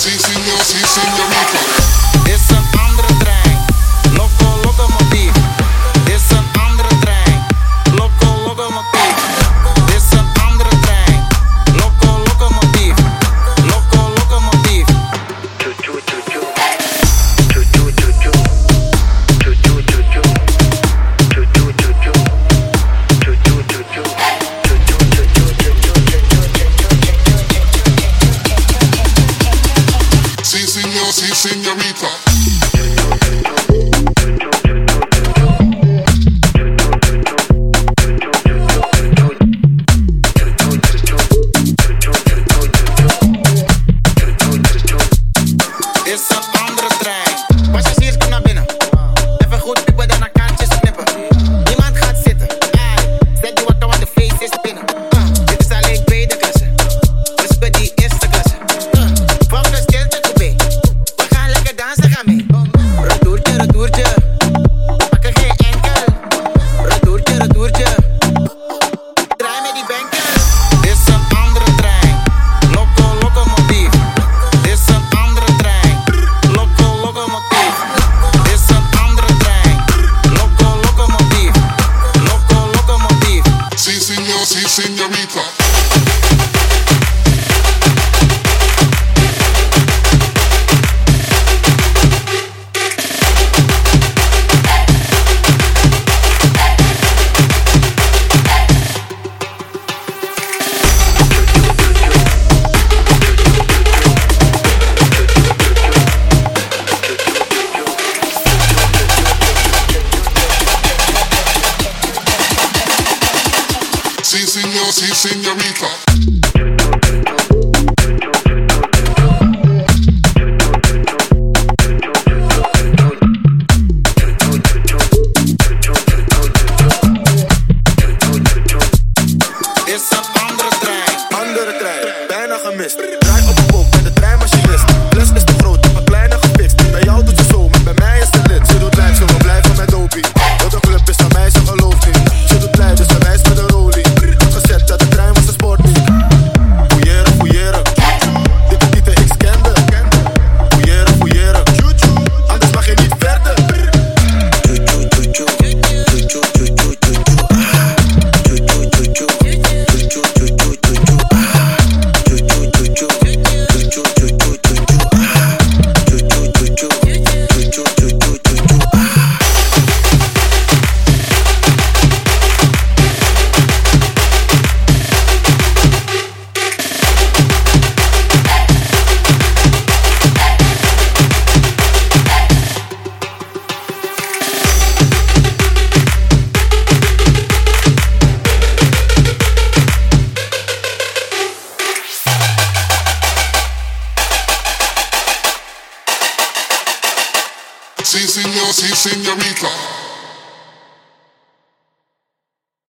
sí señor, sí señor. senorita. Sí, señorita. Sí, señor, sí, señorita.